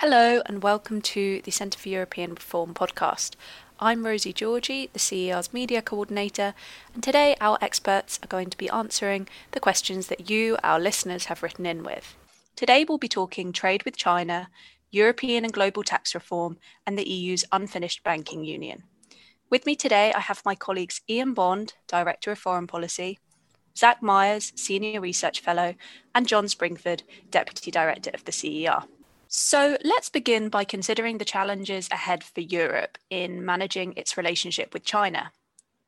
Hello, and welcome to the Centre for European Reform podcast. I'm Rosie Georgie, the CER's media coordinator, and today our experts are going to be answering the questions that you, our listeners, have written in with. Today we'll be talking trade with China, European and global tax reform, and the EU's unfinished banking union. With me today, I have my colleagues Ian Bond, Director of Foreign Policy, Zach Myers, Senior Research Fellow, and John Springford, Deputy Director of the CER. So let's begin by considering the challenges ahead for Europe in managing its relationship with China.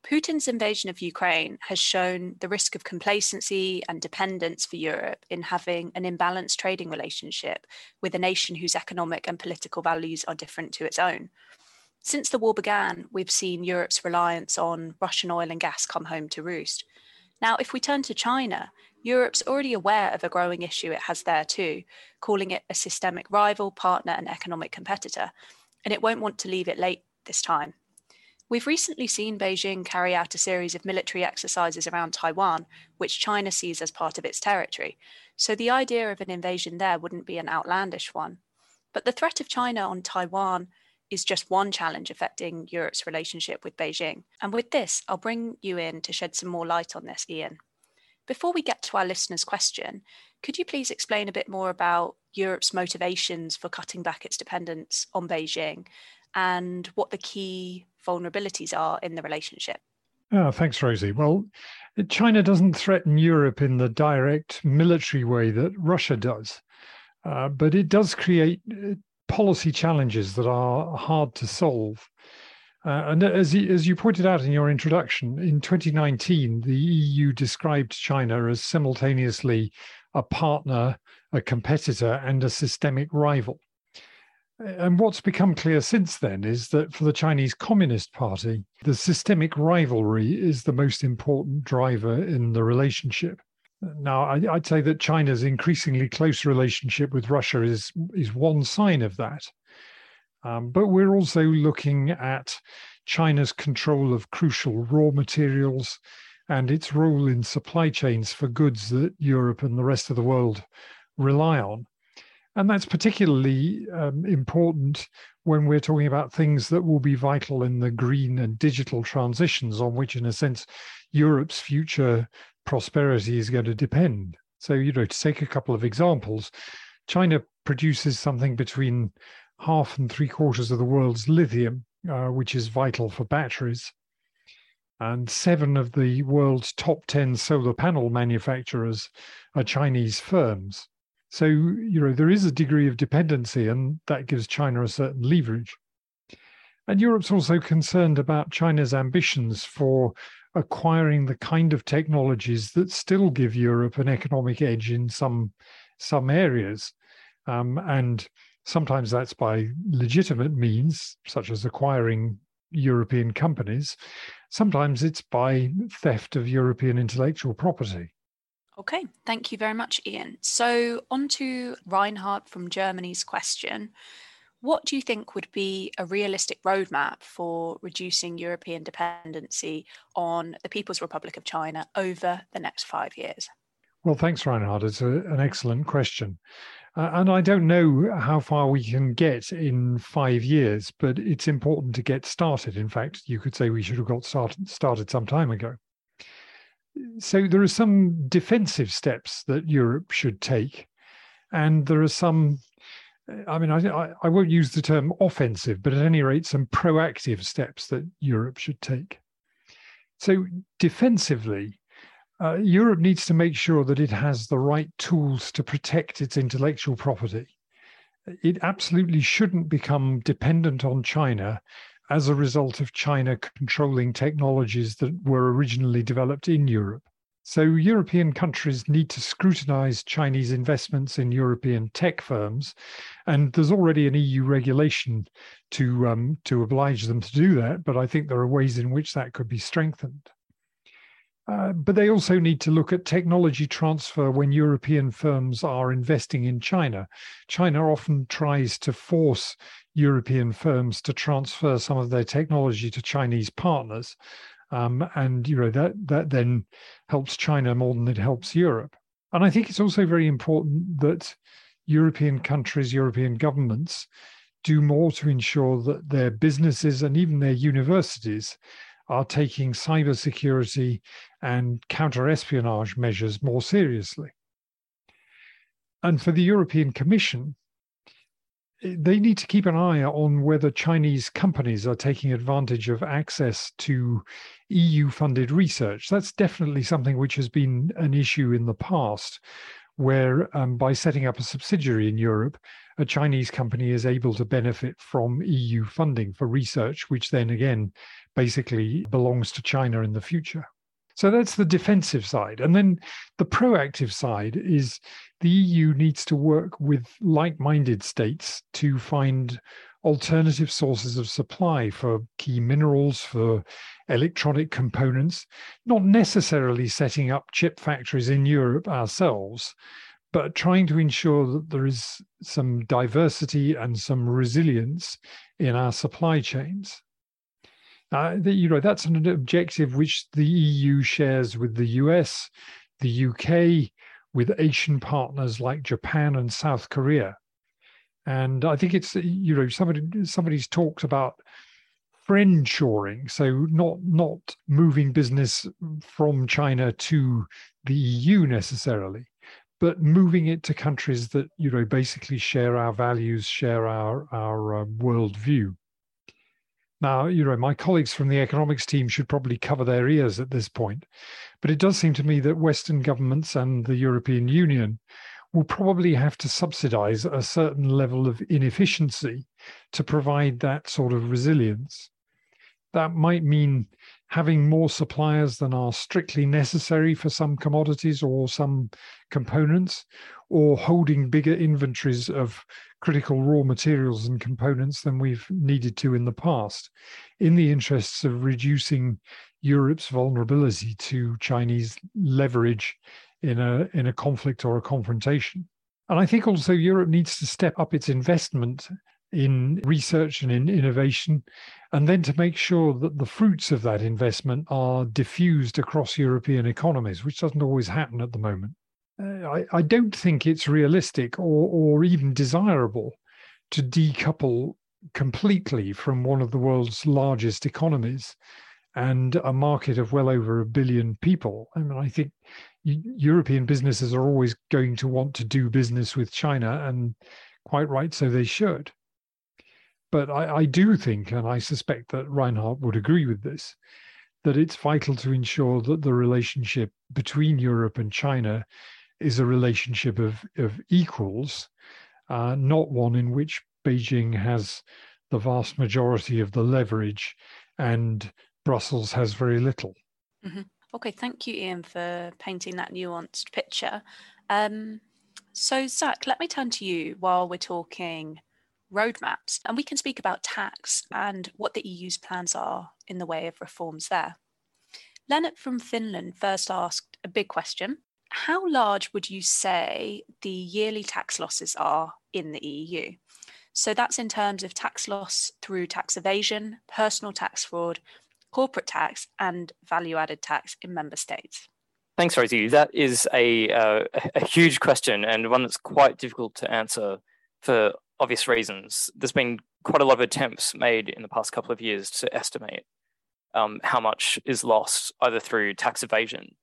Putin's invasion of Ukraine has shown the risk of complacency and dependence for Europe in having an imbalanced trading relationship with a nation whose economic and political values are different to its own. Since the war began, we've seen Europe's reliance on Russian oil and gas come home to roost. Now, if we turn to China, Europe's already aware of a growing issue it has there too, calling it a systemic rival, partner, and economic competitor, and it won't want to leave it late this time. We've recently seen Beijing carry out a series of military exercises around Taiwan, which China sees as part of its territory, so the idea of an invasion there wouldn't be an outlandish one. But the threat of China on Taiwan is just one challenge affecting Europe's relationship with Beijing. And with this, I'll bring you in to shed some more light on this, Ian. Before we get to our listener's question, could you please explain a bit more about Europe's motivations for cutting back its dependence on Beijing and what the key vulnerabilities are in the relationship? Oh, thanks, Rosie. Well, China doesn't threaten Europe in the direct military way that Russia does, uh, but it does create uh, policy challenges that are hard to solve. Uh, and as you, as you pointed out in your introduction, in 2019, the EU described China as simultaneously a partner, a competitor, and a systemic rival. And what's become clear since then is that for the Chinese Communist Party, the systemic rivalry is the most important driver in the relationship. Now, I, would say that China's increasingly close relationship with Russia is, is one sign of that. Um, but we're also looking at China's control of crucial raw materials and its role in supply chains for goods that Europe and the rest of the world rely on. And that's particularly um, important when we're talking about things that will be vital in the green and digital transitions on which, in a sense, Europe's future prosperity is going to depend. So, you know, to take a couple of examples, China produces something between half and three quarters of the world's lithium, uh, which is vital for batteries. And seven of the world's top 10 solar panel manufacturers are Chinese firms. So, you know, there is a degree of dependency, and that gives China a certain leverage. And Europe's also concerned about China's ambitions for acquiring the kind of technologies that still give Europe an economic edge in some some areas. Um, and Sometimes that's by legitimate means, such as acquiring European companies. Sometimes it's by theft of European intellectual property. Okay, thank you very much, Ian. So, on to Reinhard from Germany's question. What do you think would be a realistic roadmap for reducing European dependency on the People's Republic of China over the next five years? Well, thanks, Reinhard. It's a, an excellent question. Uh, and I don't know how far we can get in five years, but it's important to get started. In fact, you could say we should have got started, started some time ago. So there are some defensive steps that Europe should take, and there are some. I mean, I, I won't use the term offensive, but at any rate, some proactive steps that Europe should take. So, defensively, uh, Europe needs to make sure that it has the right tools to protect its intellectual property. It absolutely shouldn't become dependent on China as a result of China controlling technologies that were originally developed in Europe. So, European countries need to scrutinize Chinese investments in European tech firms. And there's already an EU regulation to, um, to oblige them to do that. But I think there are ways in which that could be strengthened. Uh, but they also need to look at technology transfer when European firms are investing in China. China often tries to force European firms to transfer some of their technology to Chinese partners. Um, and you know that that then helps China more than it helps Europe. And I think it's also very important that European countries, European governments, do more to ensure that their businesses and even their universities are taking cybersecurity and counter espionage measures more seriously. And for the European Commission, they need to keep an eye on whether Chinese companies are taking advantage of access to EU funded research. That's definitely something which has been an issue in the past, where um, by setting up a subsidiary in Europe, a Chinese company is able to benefit from EU funding for research, which then again basically belongs to China in the future. So that's the defensive side. And then the proactive side is the EU needs to work with like minded states to find alternative sources of supply for key minerals, for electronic components, not necessarily setting up chip factories in Europe ourselves, but trying to ensure that there is some diversity and some resilience in our supply chains. Uh, you know that's an objective which the EU shares with the US, the UK, with Asian partners like Japan and South Korea. And I think it's you know somebody somebody's talked about friend shoring, so not not moving business from China to the EU necessarily, but moving it to countries that you know basically share our values, share our our uh, worldview. Now, you know, my colleagues from the economics team should probably cover their ears at this point, but it does seem to me that Western governments and the European Union will probably have to subsidize a certain level of inefficiency to provide that sort of resilience. That might mean having more suppliers than are strictly necessary for some commodities or some components, or holding bigger inventories of critical raw materials and components than we've needed to in the past, in the interests of reducing Europe's vulnerability to Chinese leverage in a in a conflict or a confrontation. And I think also Europe needs to step up its investment in research and in innovation, and then to make sure that the fruits of that investment are diffused across European economies, which doesn't always happen at the moment. Uh, I, I don't think it's realistic or, or even desirable to decouple completely from one of the world's largest economies and a market of well over a billion people. I mean, I think European businesses are always going to want to do business with China, and quite right, so they should. But I, I do think, and I suspect that Reinhard would agree with this, that it's vital to ensure that the relationship between Europe and China is a relationship of, of equals, uh, not one in which Beijing has the vast majority of the leverage and Brussels has very little. Mm-hmm. Okay, thank you, Ian, for painting that nuanced picture. Um, so, Zach, let me turn to you while we're talking roadmaps, and we can speak about tax and what the EU's plans are in the way of reforms there. Leonard from Finland first asked a big question how large would you say the yearly tax losses are in the EU? So that's in terms of tax loss through tax evasion, personal tax fraud, corporate tax, and value added tax in member states. Thanks, Rosie. That is a, uh, a huge question and one that's quite difficult to answer for obvious reasons. There's been quite a lot of attempts made in the past couple of years to estimate um, how much is lost either through tax evasion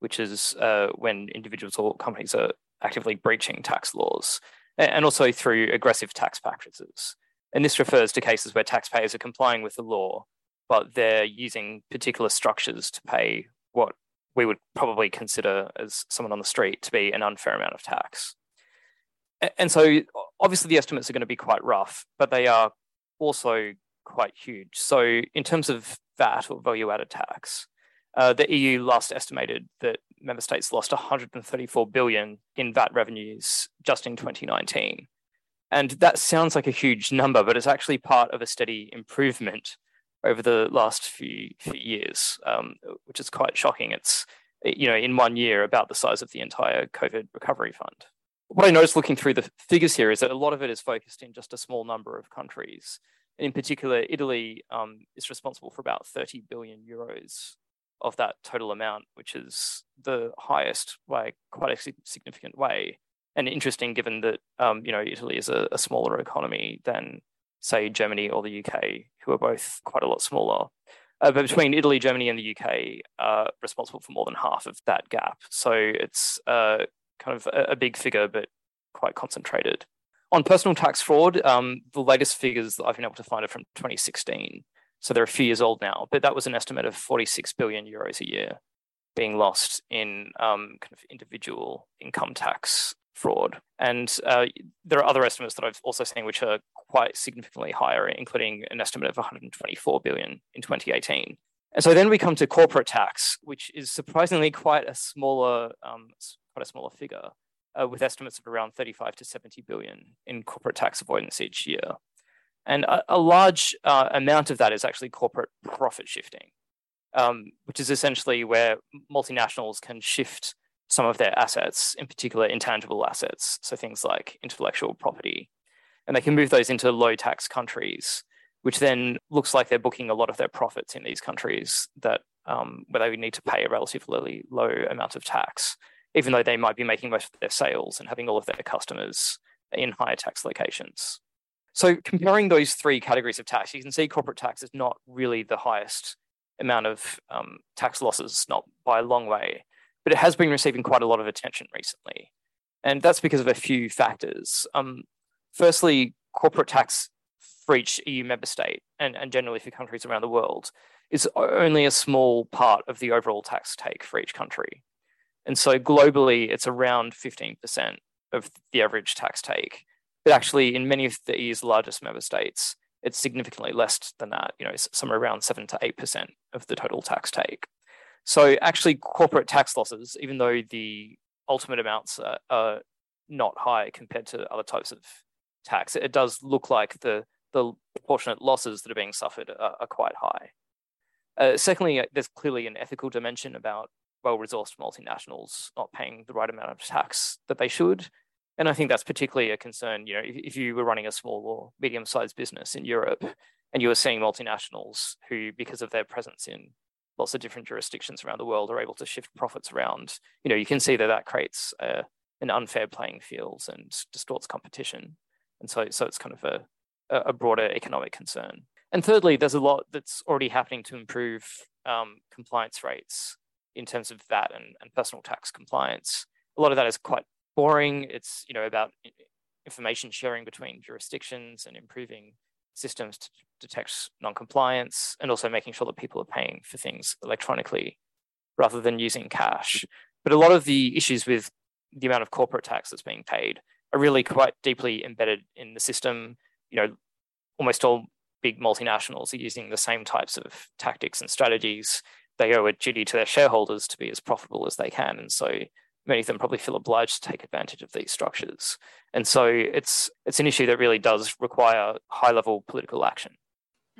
which is uh, when individuals or companies are actively breaching tax laws, and also through aggressive tax practices. And this refers to cases where taxpayers are complying with the law, but they're using particular structures to pay what we would probably consider as someone on the street to be an unfair amount of tax. And so, obviously, the estimates are going to be quite rough, but they are also quite huge. So, in terms of VAT or value added tax, uh, the EU last estimated that member states lost 134 billion in VAT revenues just in 2019. And that sounds like a huge number, but it's actually part of a steady improvement over the last few, few years, um, which is quite shocking. It's, you know, in one year, about the size of the entire COVID recovery fund. What I noticed looking through the figures here is that a lot of it is focused in just a small number of countries. And in particular, Italy um, is responsible for about 30 billion euros of that total amount, which is the highest by quite a significant way and interesting given that um, you know Italy is a, a, smaller economy than say Germany or the UK, who are both quite a lot smaller. Uh, but between Italy, Germany, and the UK, are responsible for more than half of that gap. So it's uh, kind of a, a, big figure, but quite concentrated. On personal tax fraud, um, the latest figures that I've been able to find are from 2016. So they're a few years old now, but that was an estimate of 46 billion euros a year being lost in um, kind of individual income tax fraud. And uh, there are other estimates that I've also seen which are quite significantly higher, including an estimate of 124 billion in 2018. And so then we come to corporate tax, which is surprisingly quite a smaller, um, quite a smaller figure, uh, with estimates of around 35 to 70 billion in corporate tax avoidance each year. And a, a large uh, amount of that is actually corporate profit shifting, um, which is essentially where multinationals can shift some of their assets, in particular intangible assets, so things like intellectual property. And they can move those into low tax countries, which then looks like they're booking a lot of their profits in these countries that um, where they would need to pay a relatively low amount of tax, even though they might be making most of their sales and having all of their customers in higher tax locations. So comparing those three categories of tax, you can see corporate tax is not really the highest amount of um, tax losses, not by a long way but it has been receiving quite a lot of attention recently. And that's because of a few factors. Um, firstly, corporate tax for each EU member state and, and generally for countries around the world is only a small part of the overall tax take for each country. And so globally, it's around 15% of the average tax take. But actually, in many of the EU's largest member states, it's significantly less than that, you know, somewhere around 7 to 8% of the total tax take. So actually, corporate tax losses, even though the ultimate amounts are, are not high compared to other types of tax, it does look like the the proportionate losses that are being suffered are, are quite high. Uh, secondly, there's clearly an ethical dimension about well-resourced multinationals not paying the right amount of tax that they should. And I think that's particularly a concern. You know, if, if you were running a small or medium-sized business in Europe and you were seeing multinationals who, because of their presence in lots of different jurisdictions around the world are able to shift profits around, you know, you can see that that creates a, an unfair playing field and distorts competition. And so, so it's kind of a, a broader economic concern. And thirdly, there's a lot that's already happening to improve um, compliance rates in terms of VAT and, and personal tax compliance. A lot of that is quite boring. It's you know about information sharing between jurisdictions and improving systems to detect non-compliance and also making sure that people are paying for things electronically rather than using cash. But a lot of the issues with the amount of corporate tax that's being paid are really quite deeply embedded in the system. You know, almost all big multinationals are using the same types of tactics and strategies. They owe a duty to their shareholders to be as profitable as they can. And so many of them probably feel obliged to take advantage of these structures. And so it's it's an issue that really does require high level political action.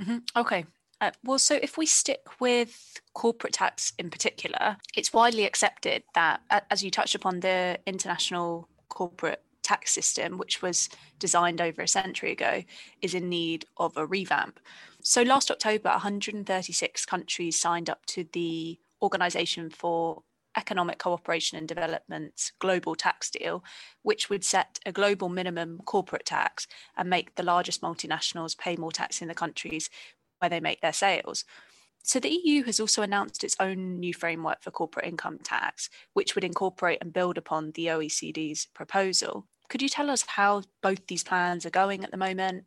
Mm-hmm. Okay. Uh, well, so if we stick with corporate tax in particular, it's widely accepted that, as you touched upon, the international corporate tax system, which was designed over a century ago, is in need of a revamp. So last October, 136 countries signed up to the Organization for Economic Cooperation and development's global tax deal, which would set a global minimum corporate tax and make the largest multinationals pay more tax in the countries where they make their sales. So the EU has also announced its own new framework for corporate income tax, which would incorporate and build upon the OECD's proposal. Could you tell us how both these plans are going at the moment?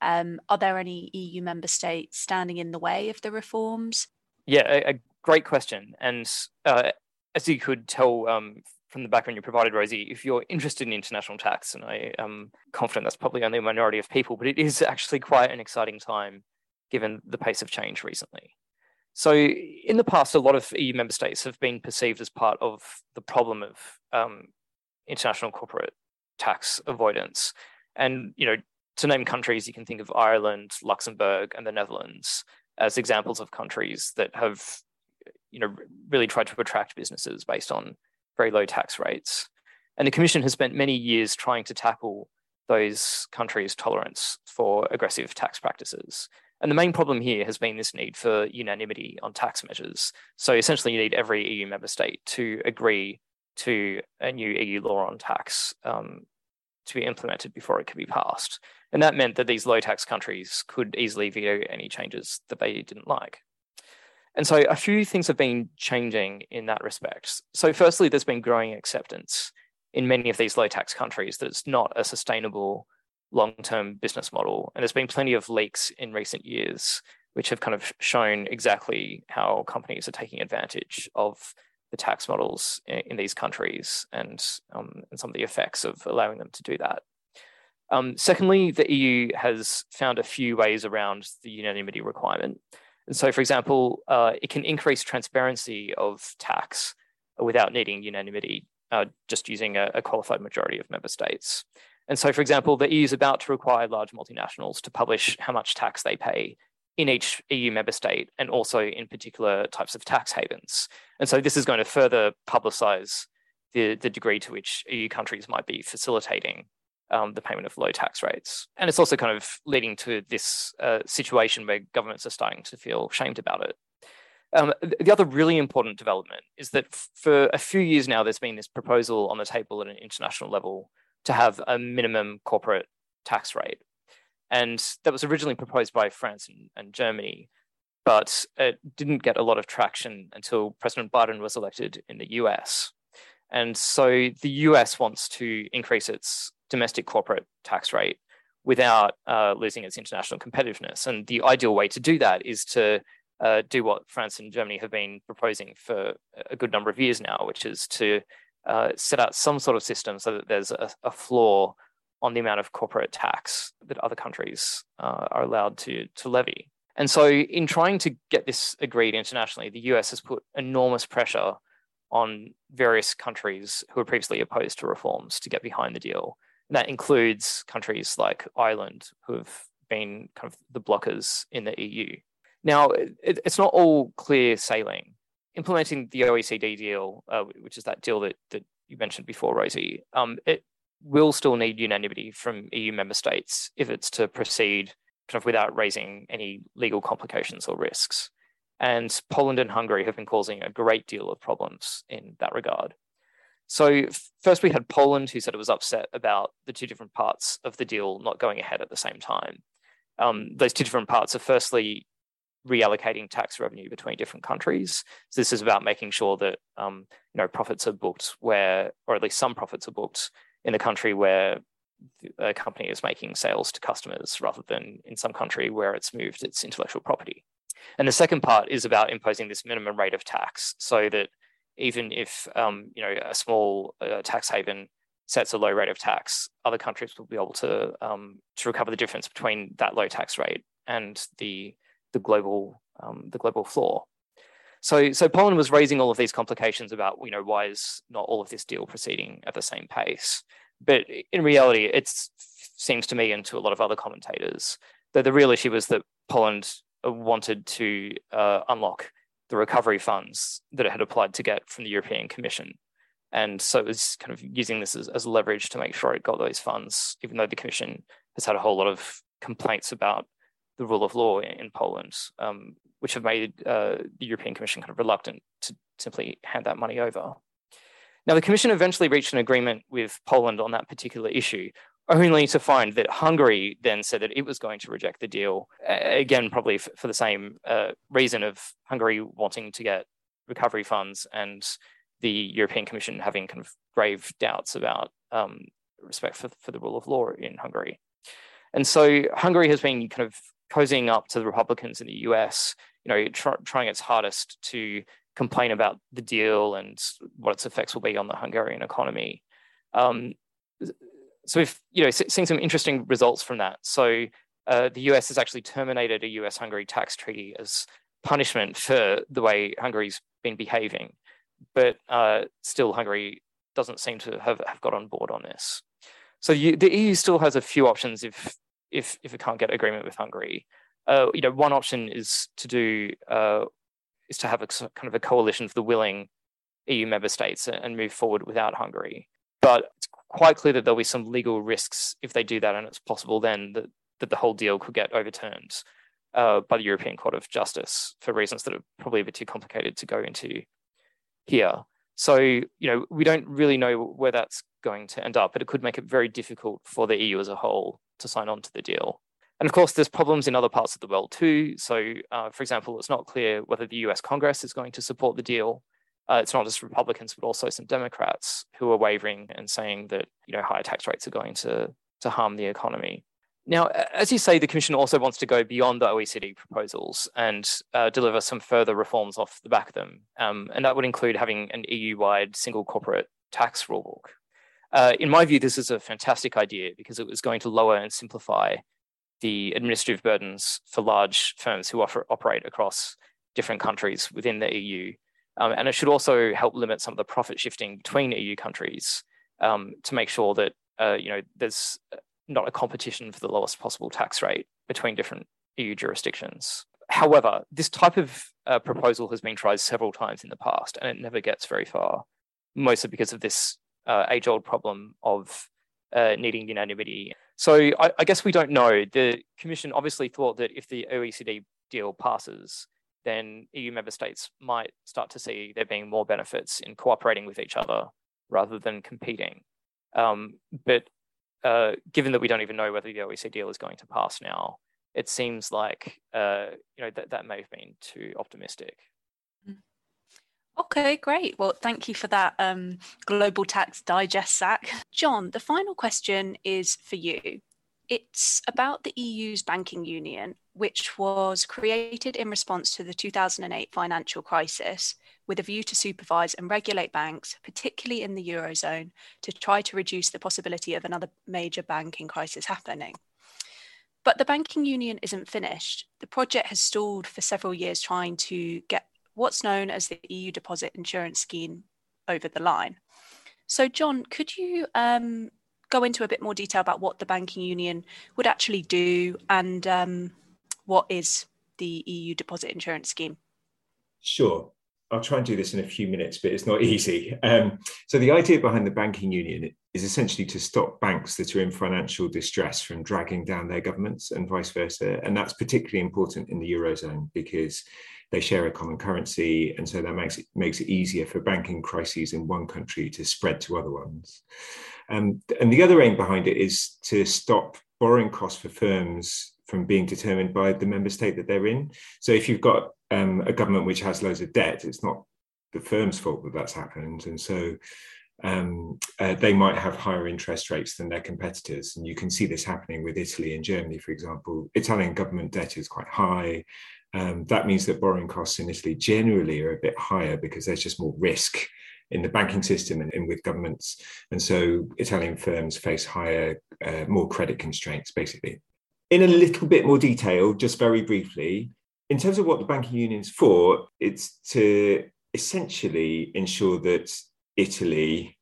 Um, are there any EU member states standing in the way of the reforms? Yeah, a, a great question. And uh, as you could tell um, from the background you provided, Rosie, if you're interested in international tax, and I am confident that's probably only a minority of people, but it is actually quite an exciting time given the pace of change recently. So, in the past, a lot of EU member states have been perceived as part of the problem of um, international corporate tax avoidance. And, you know, to name countries, you can think of Ireland, Luxembourg, and the Netherlands as examples of countries that have, you know, really tried to attract businesses based on very low tax rates. And the Commission has spent many years trying to tackle those countries' tolerance for aggressive tax practices. And the main problem here has been this need for unanimity on tax measures. So essentially, you need every EU member state to agree to a new EU law on tax um, to be implemented before it could be passed. And that meant that these low tax countries could easily veto any changes that they didn't like. And so a few things have been changing in that respect. So, firstly, there's been growing acceptance in many of these low tax countries that it's not a sustainable long term business model. And there's been plenty of leaks in recent years which have kind of shown exactly how companies are taking advantage of the tax models in, these countries and, um, and some of the effects of allowing them to do that. Um, secondly, the EU has found a few ways around the unanimity requirement. And so, for example, uh, it can increase transparency of tax without needing unanimity, uh, just using a, a, qualified majority of member states. And so, for example, the EU is about to require large multinationals to publish how much tax they pay in each EU member state and also in particular types of tax havens. And so, this is going to further publicize the, the degree to which EU countries might be facilitating um, the payment of low tax rates. And it's also kind of leading to this uh, situation where governments are starting to feel shamed about it. Um, the other really important development is that for a few years now, there's been this proposal on the table at an international level to have a minimum corporate tax rate. And that was originally proposed by France and, and Germany, but it didn't get a lot of traction until President Biden was elected in the US. And so the US wants to increase its domestic corporate tax rate without uh, losing its international competitiveness. And the ideal way to do that is to uh, do what France and Germany have been proposing for a good number of years now, which is to uh, set out some sort of system so that there's a, a, floor on the amount of corporate tax that other countries uh, are allowed to, to levy. And so, in trying to get this agreed internationally, the US has put enormous pressure on various countries who were previously opposed to reforms to get behind the deal. And that includes countries like Ireland, who have been kind of the blockers in the EU. Now, it, it's not all clear sailing. Implementing the OECD deal, uh, which is that deal that, that you mentioned before, Rosie, um, it will still need unanimity from EU member states if it's to proceed kind of without raising any legal complications or risks. And Poland and Hungary have been causing a great deal of problems in that regard. So first we had Poland, who said it was upset about the two different parts of the deal not going ahead at the same time. Um, those two different parts are firstly reallocating tax revenue between different countries. So this is about making sure that um, you know profits are booked where, or at least some profits are booked in the country where a company is making sales to customers, rather than in some country where it's moved its intellectual property. And the second part is about imposing this minimum rate of tax, so that even if um, you know a small uh, tax haven sets a low rate of tax, other countries will be able to um, to recover the difference between that low tax rate and the the global um, the global floor. So so Poland was raising all of these complications about you know why is not all of this deal proceeding at the same pace, but in reality, it seems to me and to a lot of other commentators that the real issue was that Poland wanted to uh, unlock the recovery funds that it had applied to get from the European Commission. And so it was kind of using this as, as leverage to make sure it got those funds, even though the Commission has had a whole lot of complaints about the rule of law in, in Poland, um, which have made uh, the European Commission kind of reluctant to simply hand that money over. Now, the Commission eventually reached an agreement with Poland on that particular issue, only to find that Hungary then said that it was going to reject the deal, again, probably for the same uh, reason of Hungary wanting to get recovery funds and the European Commission having kind of grave doubts about um, respect for, for the rule of law in Hungary. And so Hungary has been kind of cozying up to the Republicans in the US, you know, try, trying its hardest to complain about the deal and what its effects will be on the Hungarian economy. Um, so we've you know seen some interesting results from that. So uh, the US has actually terminated a US Hungary tax treaty as punishment for the way Hungary's been behaving. But uh, still, Hungary doesn't seem to have, have got on board on this. So you, the EU still has a few options if if if it can't get agreement with Hungary. Uh, you know, one option is to do uh, is to have a kind of a coalition of the willing EU member states and move forward without Hungary. But it's quite clear that there'll be some legal risks if they do that, and it's possible then that, that the whole deal could get overturned uh, by the European Court of Justice for reasons that are probably a bit too complicated to go into here. So, you know, we don't really know where that's going to end up, but it could make it very difficult for the EU as a whole to sign on to the deal. And of course, there's problems in other parts of the world too. So, uh, for example, it's not clear whether the US Congress is going to support the deal. Uh, it's not just Republicans, but also some Democrats who are wavering and saying that you know higher tax rates are going to to harm the economy. Now, as you say, the Commission also wants to go beyond the OECD proposals and uh, deliver some further reforms off the back of them, um, and that would include having an EU-wide single corporate tax rulebook. Uh, in my view, this is a fantastic idea because it was going to lower and simplify the administrative burdens for large firms who offer, operate across different countries within the EU um, and it should also help limit some of the profit shifting between EU countries um, to make sure that uh, you know there's not a competition for the lowest possible tax rate between different EU jurisdictions. However, this type of uh, proposal has been tried several times in the past, and it never gets very far, mostly because of this uh, age-old problem of uh, needing unanimity. So I, I guess we don't know. The Commission obviously thought that if the OECD deal passes, then EU member states might start to see there being more benefits in cooperating with each other rather than competing. Um, but uh, given that we don't even know whether the OECD deal is going to pass now, it seems like uh, you know that that may have been too optimistic. Mm. Okay, great. Well, thank you for that um, global tax digest, Zach. John, the final question is for you. It's about the EU's banking union, which was created in response to the 2008 financial crisis with a view to supervise and regulate banks, particularly in the Eurozone, to try to reduce the possibility of another major banking crisis happening. But the banking union isn't finished. The project has stalled for several years trying to get what's known as the EU Deposit Insurance Scheme over the line. So, John, could you um, go into a bit more detail about what the banking union would actually do and um, what is the EU deposit insurance scheme? Sure. I'll try and do this in a few minutes, but it's not easy. Um, so, the idea behind the banking union is essentially to stop banks that are in financial distress from dragging down their governments and vice versa. And that's particularly important in the Eurozone because they share a common currency. And so that makes it, makes it easier for banking crises in one country to spread to other ones. Um, and the other aim behind it is to stop borrowing costs for firms from being determined by the member state that they're in. So if you've got um, a government which has loads of debt, it's not the firm's fault that that's happened. And so um, uh, they might have higher interest rates than their competitors. And you can see this happening with Italy and Germany, for example. Italian government debt is quite high. Um, that means that borrowing costs in Italy generally are a bit higher because there's just more risk in the banking system and, and with governments. And so Italian firms face higher, uh, more credit constraints, basically. In a little bit more detail, just very briefly, in terms of what the banking union is for, it's to essentially ensure that Italy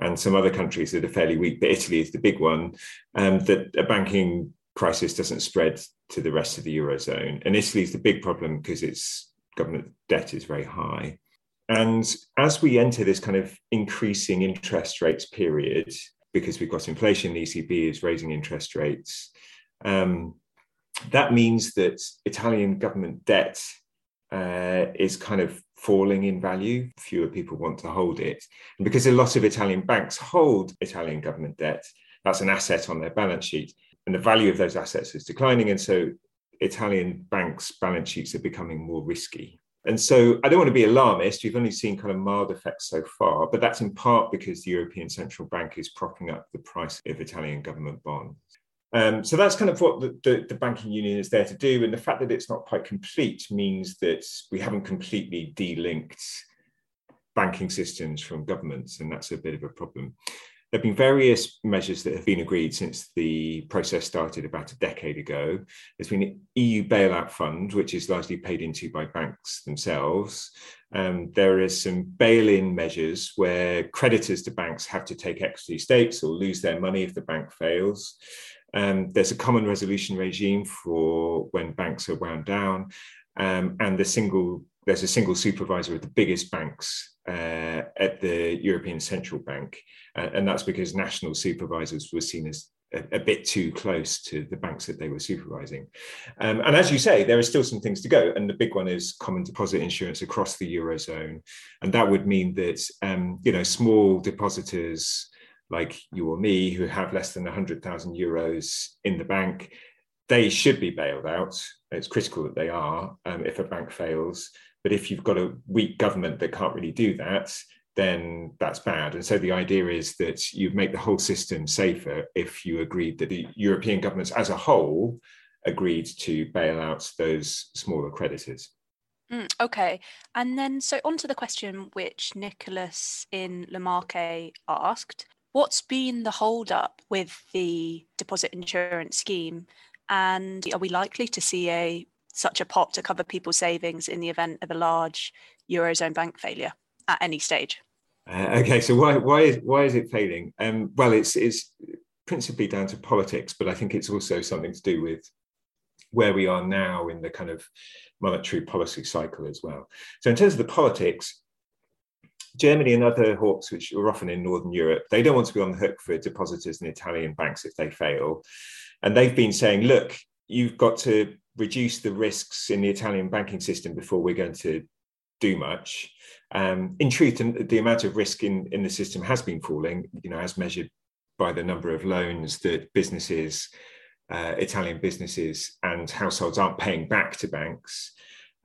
and some other countries that are fairly weak, but Italy is the big one, um, that a banking crisis doesn't spread to the rest of the Eurozone. And Italy is the big problem because its government debt is very high. And as we enter this kind of increasing interest rates period, because we've got inflation, the ECB is raising interest rates, um, that means that Italian government debt uh, is kind of falling in value. Fewer people want to hold it. And because a lot of Italian banks hold Italian government debt, that's an asset on their balance sheet. And the value of those assets is declining. And so Italian banks' balance sheets are becoming more risky. And so I don't want to be alarmist. We've only seen kind of mild effects so far, but that's in part because the European Central Bank is propping up the price of Italian government bonds. Um, so that's kind of what the, the, the, banking union is there to do. And the fact that it's not quite complete means that we haven't completely delinked banking systems from governments, and that's a bit of a problem. There have been various measures that have been agreed since the process started about a decade ago. There's been an EU bailout fund, which is largely paid into by banks themselves. Um, there is some bail-in measures where creditors to banks have to take equity stakes or lose their money if the bank fails. Um, there's a common resolution regime for when banks are wound down, um, and the single there's a single supervisor of the biggest banks uh, at the European Central Bank, uh, and that's because national supervisors were seen as a, a, bit too close to the banks that they were supervising. Um, and as you say, there are still some things to go, and the big one is common deposit insurance across the eurozone, and that would mean that um, you know small depositors like you or me who have less than 100,000 euros in the bank, they should be bailed out. It's critical that they are um, if a bank fails. But if you've got a weak government that can't really do that, then that's bad. And so the idea is that you make the whole system safer if you agreed that the European governments as a whole agreed to bail out those smaller creditors. Mm, okay. And then, so on to the question which Nicholas in Le Marche asked What's been the hold up with the deposit insurance scheme? And are we likely to see a such a pot to cover people's savings in the event of a large eurozone bank failure at any stage? Uh, okay, so why why is why is it failing? Um, well, it's it's principally down to politics, but I think it's also something to do with where we are now in the kind of monetary policy cycle as well. So in terms of the politics, Germany and other hawks, which are often in Northern Europe, they don't want to be on the hook for depositors in Italian banks if they fail. And they've been saying, look, you've got to reduce the risks in the Italian banking system before we're going to do much. Um, in truth, the amount of risk in, in the system has been falling, you know, as measured by the number of loans that businesses, uh, Italian businesses and households aren't paying back to banks.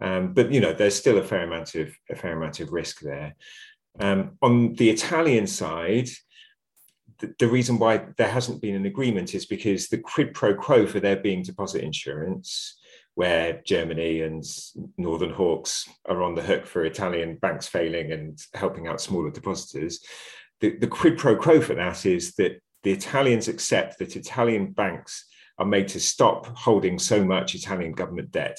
Um, but you know, there's still a fair amount of a fair amount of risk there. Um, on the Italian side, the, the, reason why there hasn't been an agreement is because the quid pro quo for there being deposit insurance, where Germany and Northern Hawks are on the hook for Italian banks failing and helping out smaller depositors, the, the quid pro quo for that is that the Italians accept that Italian banks are made to stop holding so much Italian government debt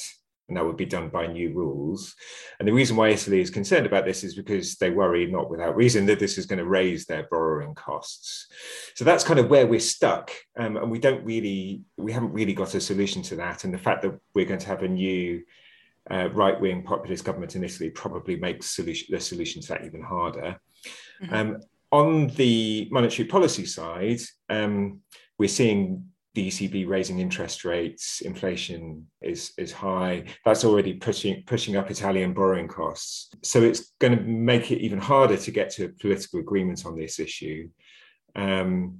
and that would be done by new rules. And the reason why Italy is concerned about this is because they worry, not without reason, that this is going to raise their borrowing costs. So that's kind of where we're stuck, um, and we don't really, we haven't really got a solution to that. And the fact that we're going to have a new uh, right-wing populist government in Italy probably makes solution, the solution to that even harder. Mm-hmm. Um, on the monetary policy side, um, we're seeing the ECB raising interest rates, inflation is is high. That's already pushing pushing up Italian borrowing costs. So it's going to make it even harder to get to a political agreement on this issue, um,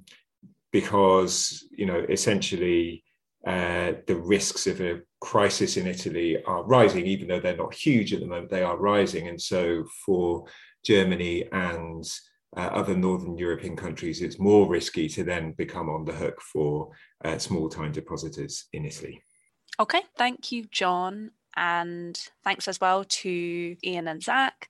because you know essentially uh, the risks of a crisis in Italy are rising, even though they're not huge at the moment. They are rising, and so for Germany and uh, other Northern European countries, it's more risky to then become on the hook for uh, small time depositors in Italy. Okay, thank you, John. And thanks as well to Ian and Zach.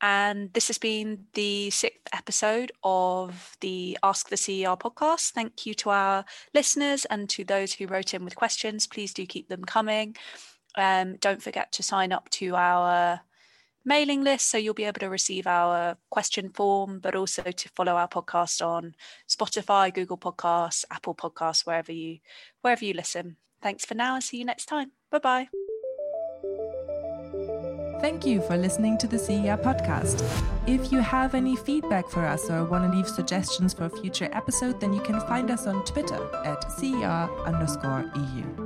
And this has been the sixth episode of the Ask the CER podcast. Thank you to our listeners and to those who wrote in with questions. Please do keep them coming. Um, don't forget to sign up to our mailing list so you'll be able to receive our question form but also to follow our podcast on spotify google podcasts apple podcasts wherever you wherever you listen thanks for now and see you next time bye bye Thank you for listening to the CER podcast. If you have any feedback for us or want to leave suggestions for a future episode, then you can find us on Twitter at CER underscore EU.